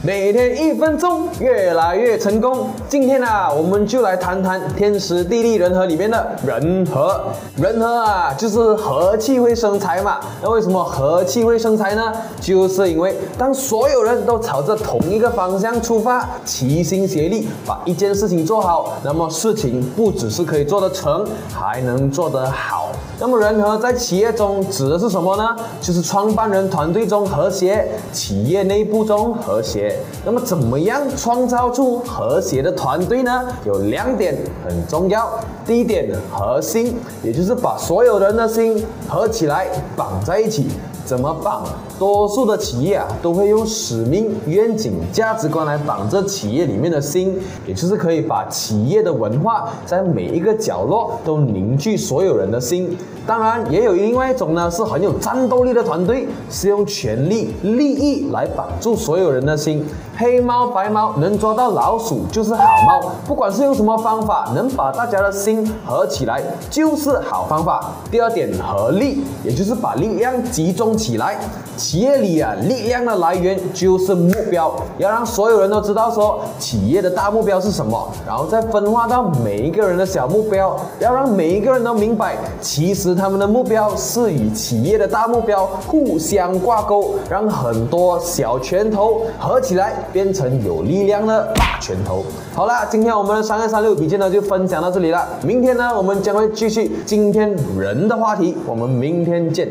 每天一分钟，越来越成功。今天啊，我们就来谈谈天时地利人和里面的人和。人和啊，就是和气会生财嘛。那为什么和气会生财呢？就是因为当所有人都朝着同一个方向出发，齐心协力把一件事情做好，那么事情不只是可以做得成，还能做得好。那么人和在企业中指的是什么呢？就是创办人团队中和谐，企业内部中和谐。那么怎么样创造出和谐的团队呢？有两点很重要。第一点，核心，也就是把所有人的心合起来，绑在一起。怎么绑？多数的企业啊，都会用使命、愿景、价值观来绑着企业里面的心，也就是可以把企业的文化在每一个角落都凝聚所有人的心。当然，也有另外一种呢，是很有战斗力的团队，是用权力、利益来绑住所有人的心。黑猫白猫能抓到老鼠就是好猫，不管是用什么方法，能把大家的心合起来就是好方法。第二点，合力，也就是把力量集中起来。企业里啊，力量的来源就是目标，要让所有人都知道说企业的大目标是什么，然后再分化到每一个人的小目标，要让每一个人都明白，其实他们的目标是与企业的大目标互相挂钩，让很多小拳头合起来变成有力量的大拳头。好了，今天我们的三二三六笔记呢就分享到这里了，明天呢我们将会继续今天人的话题，我们明天见。